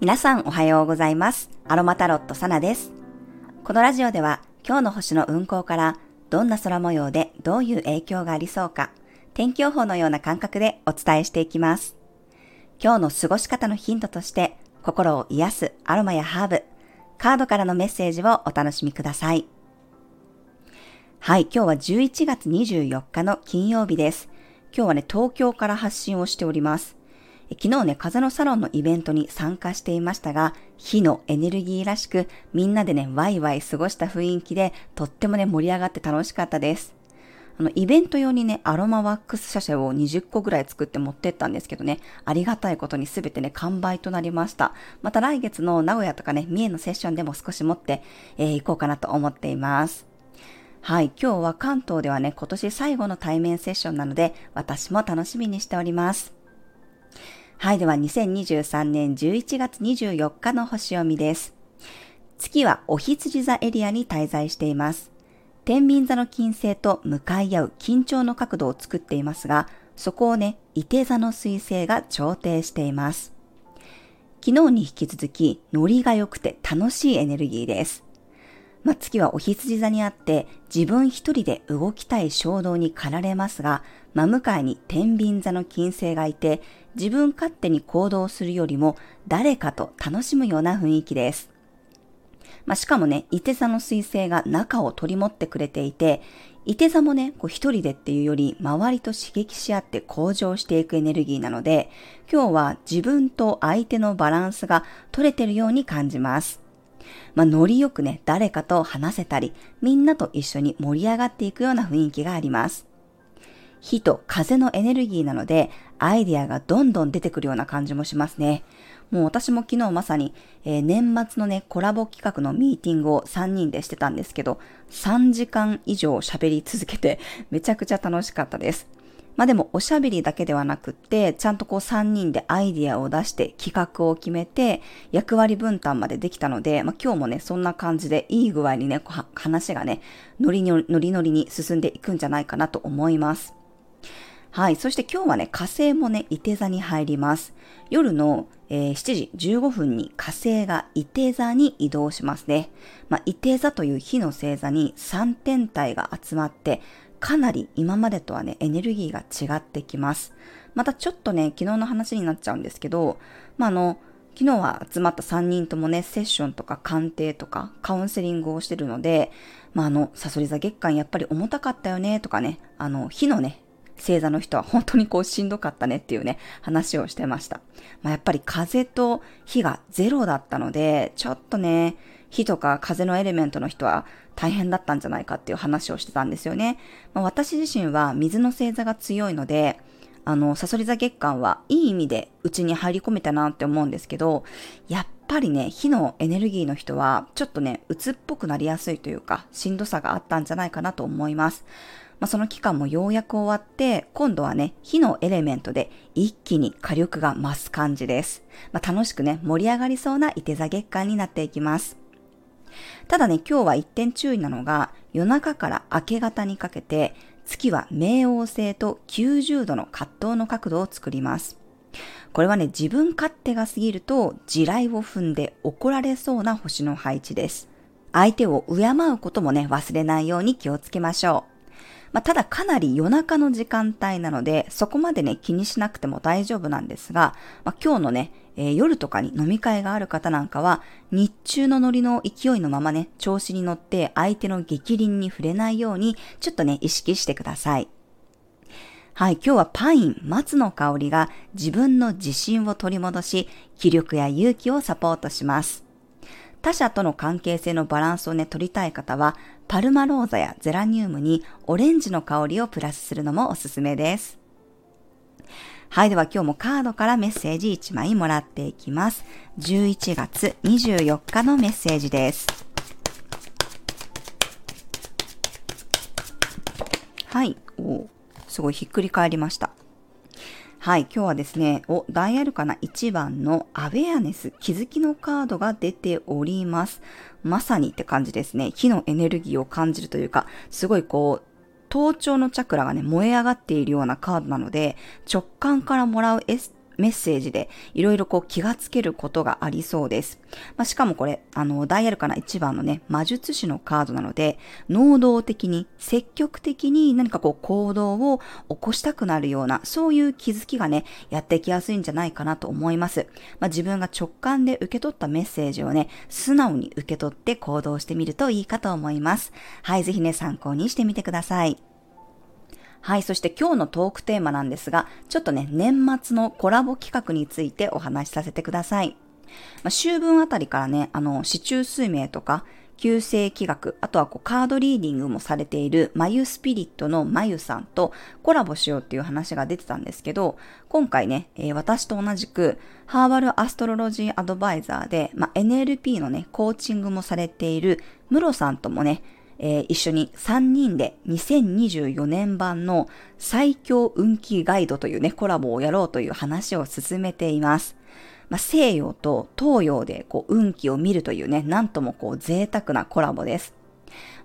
皆さんおはようございます。アロマタロットサナです。このラジオでは今日の星の運行からどんな空模様でどういう影響がありそうか、天気予報のような感覚でお伝えしていきます。今日の過ごし方のヒントとして心を癒すアロマやハーブ、カードからのメッセージをお楽しみください。はい、今日は11月24日の金曜日です。今日はね、東京から発信をしております。昨日ね、風のサロンのイベントに参加していましたが、火のエネルギーらしく、みんなでね、ワイワイ過ごした雰囲気で、とってもね、盛り上がって楽しかったです。あの、イベント用にね、アロマワックスシャシャを20個ぐらい作って持ってったんですけどね、ありがたいことにすべてね、完売となりました。また来月の名古屋とかね、三重のセッションでも少し持って、えー行こうかなと思っています。はい、今日は関東ではね、今年最後の対面セッションなので、私も楽しみにしております。はい、では2023年11月24日の星読みです。月はお羊座エリアに滞在しています。天秤座の金星と向かい合う緊張の角度を作っていますが、そこをね、伊手座の水星が調停しています。昨日に引き続き、ノリが良くて楽しいエネルギーです。まあ、月はお羊座にあって自分一人で動きたい衝動に駆られますが、真向かいに天秤座の金星がいて、自分勝手に行動するよりも誰かと楽しむような雰囲気です。まあ、しかもね、伊手座の水星が中を取り持ってくれていて、伊手座もね、こう一人でっていうより、周りと刺激し合って向上していくエネルギーなので、今日は自分と相手のバランスが取れてるように感じます。まあ、ノリよくね、誰かと話せたり、みんなと一緒に盛り上がっていくような雰囲気があります。火と風のエネルギーなので、アイディアがどんどん出てくるような感じもしますね。もう私も昨日まさに、えー年末のね、コラボ企画のミーティングを3人でしてたんですけど、3時間以上喋り続けて、めちゃくちゃ楽しかったです。まあでもおしゃべりだけではなくって、ちゃんとこう3人でアイディアを出して企画を決めて、役割分担までできたので、まあ今日もね、そんな感じでいい具合にね、こう話がね、ノリノリノリノリに進んでいくんじゃないかなと思います。はい。そして今日はね、火星もね、伊手座に入ります。夜の、えー7時15分に火星が伊手座に移動しますね。まあ、伊手座という火の星座に3天体が集まって、かなり今までとはね、エネルギーが違ってきます。またちょっとね、昨日の話になっちゃうんですけど、まあ、あの、昨日は集まった3人ともね、セッションとか鑑定とかカウンセリングをしてるので、まあ、あの、サソリ座月間やっぱり重たかったよねとかね、あの、火のね、星座の人は本当にこうしんどかったねっていうね、話をしてました。まあ、やっぱり風と火がゼロだったので、ちょっとね、火とか風のエレメントの人は大変だったんじゃないかっていう話をしてたんですよね。まあ、私自身は水の星座が強いので、あの、サソリ座月間はいい意味でうちに入り込めたなって思うんですけど、やっぱりね、火のエネルギーの人はちょっとね、鬱っぽくなりやすいというか、しんどさがあったんじゃないかなと思います。まあ、その期間もようやく終わって、今度はね、火のエレメントで一気に火力が増す感じです。まあ、楽しくね、盛り上がりそうな伊手座月間になっていきます。ただね、今日は一点注意なのが、夜中から明け方にかけて、月は冥王星と90度の葛藤の角度を作ります。これはね、自分勝手が過ぎると地雷を踏んで怒られそうな星の配置です。相手を敬うこともね、忘れないように気をつけましょう。まあ、ただかなり夜中の時間帯なので、そこまでね、気にしなくても大丈夫なんですが、まあ、今日のね、えー夜とかに飲み会がある方なんかは、日中のノリの勢いのままね、調子に乗って相手の激鱗に触れないように、ちょっとね、意識してください。はい、今日はパイン、松の香りが自分の自信を取り戻し、気力や勇気をサポートします。他者との関係性のバランスをね、取りたい方は、パルマローザやゼラニウムにオレンジの香りをプラスするのもおすすめです。はい、では今日もカードからメッセージ1枚もらっていきます。11月24日のメッセージです。はい、おすごいひっくり返りました。はい、今日はですね、お、ダイヤルかな？1番のアウェアネス、気づきのカードが出ております。まさにって感じですね。火のエネルギーを感じるというか、すごいこう、頭頂のチャクラがね、燃え上がっているようなカードなので、直感からもらうエスメッセージでいろいろこう気がつけることがありそうです。まあ、しかもこれ、あの、ダイヤルかな？1番のね、魔術師のカードなので、能動的に、積極的に何かこう行動を起こしたくなるような、そういう気づきがね、やってきやすいんじゃないかなと思います。まあ、自分が直感で受け取ったメッセージをね、素直に受け取って行動してみるといいかと思います。はい、ぜひね、参考にしてみてください。はい、そして今日のトークテーマなんですが、ちょっとね、年末のコラボ企画についてお話しさせてください。まあ、秋分あたりからね、あの、市中水明とか、旧世気学、あとはこうカードリーディングもされているマユスピリットのマユさんとコラボしようっていう話が出てたんですけど、今回ね、えー、私と同じくハーバルアストロロジーアドバイザーで、まあ、NLP のね、コーチングもされているムロさんともね、えー、一緒に3人で2024年版の最強運気ガイドというね、コラボをやろうという話を進めています。まあ、西洋と東洋でこう運気を見るというね、なんともこう贅沢なコラボです。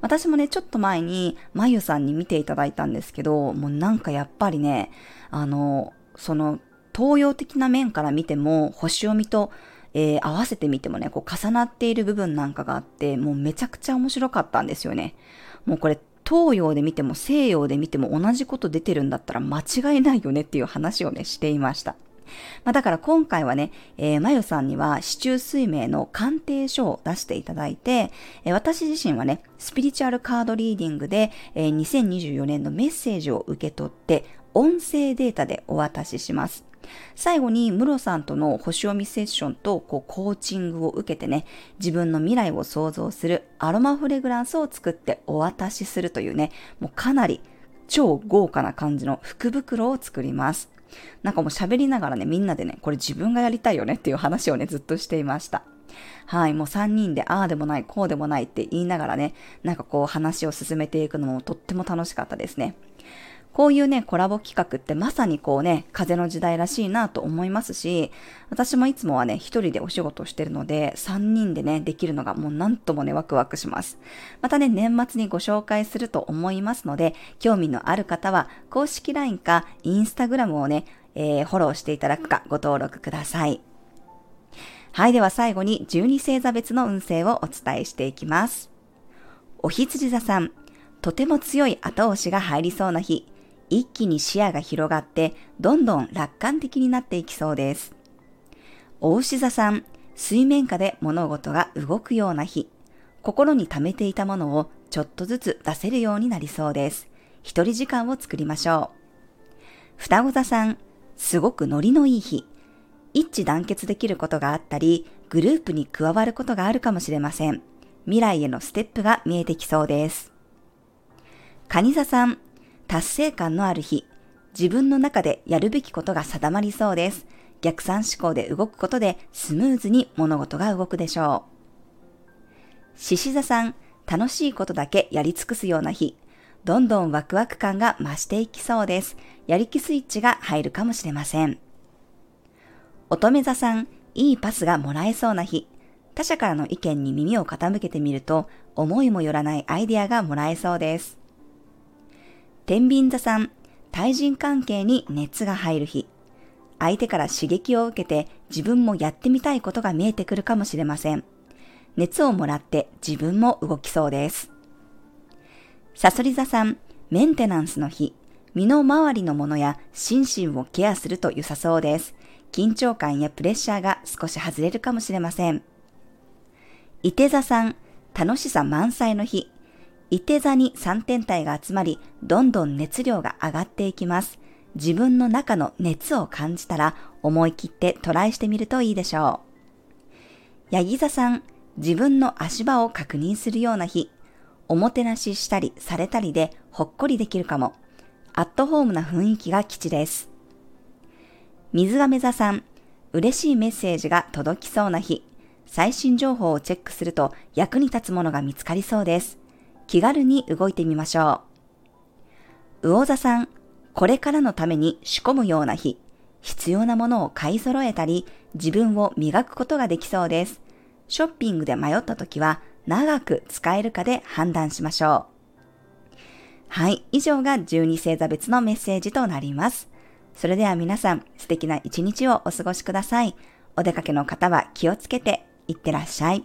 私もね、ちょっと前に、まゆさんに見ていただいたんですけど、もうなんかやっぱりね、あの、その、東洋的な面から見ても、星読みとえー、合わせてみてもね、こう重なっている部分なんかがあって、もうめちゃくちゃ面白かったんですよね。もうこれ、東洋で見ても西洋で見ても同じこと出てるんだったら間違いないよねっていう話をね、していました。まあ、だから今回はね、えー、まゆさんには市中水明の鑑定書を出していただいて、えー、私自身はね、スピリチュアルカードリーディングで、えー、2024年のメッセージを受け取って、音声データでお渡しします。最後にムロさんとの星読みセッションとこうコーチングを受けてね、自分の未来を想像するアロマフレグランスを作ってお渡しするというね、もうかなり超豪華な感じの福袋を作ります。なんかもう喋りながらね、みんなでね、これ自分がやりたいよねっていう話をね、ずっとしていました。はい、もう3人でああでもない、こうでもないって言いながらね、なんかこう話を進めていくのもとっても楽しかったですね。こういうね、コラボ企画ってまさにこうね、風の時代らしいなと思いますし、私もいつもはね、一人でお仕事をしてるので、三人でね、できるのがもうなんともね、ワクワクします。またね、年末にご紹介すると思いますので、興味のある方は、公式 LINE か Instagram をね、えー、フォローしていただくかご登録ください。はい、では最後に12星座別の運勢をお伝えしていきます。お羊座さん、とても強い後押しが入りそうな日、一気に視野が広がって、どんどん楽観的になっていきそうです。大牛座さん、水面下で物事が動くような日、心に溜めていたものをちょっとずつ出せるようになりそうです。一人時間を作りましょう。双子座さん、すごくノリのいい日、一致団結できることがあったり、グループに加わることがあるかもしれません。未来へのステップが見えてきそうです。蟹座さん、達成感のある日、自分の中でやるべきことが定まりそうです。逆算思考で動くことでスムーズに物事が動くでしょう。獅子座さん、楽しいことだけやり尽くすような日、どんどんワクワク感が増していきそうです。やりきスイッチが入るかもしれません。乙女座さん、いいパスがもらえそうな日、他者からの意見に耳を傾けてみると、思いもよらないアイデアがもらえそうです。天秤座さん、対人関係に熱が入る日。相手から刺激を受けて自分もやってみたいことが見えてくるかもしれません。熱をもらって自分も動きそうです。サソリ座さん、メンテナンスの日。身の回りのものや心身をケアすると良さそうです。緊張感やプレッシャーが少し外れるかもしれません。伊手座さん、楽しさ満載の日。伊手座に3天体が集まり、どんどん熱量が上がっていきます。自分の中の熱を感じたら、思い切ってトライしてみるといいでしょう。ヤギ座さん、自分の足場を確認するような日、おもてなししたりされたりでほっこりできるかも。アットホームな雰囲気が基地です。水亀座さん、嬉しいメッセージが届きそうな日、最新情報をチェックすると役に立つものが見つかりそうです。気軽に動いてみましょう。魚座さん、これからのために仕込むような日、必要なものを買い揃えたり、自分を磨くことができそうです。ショッピングで迷った時は、長く使えるかで判断しましょう。はい、以上が12星座別のメッセージとなります。それでは皆さん素敵な一日をお過ごしください。お出かけの方は気をつけていってらっしゃい。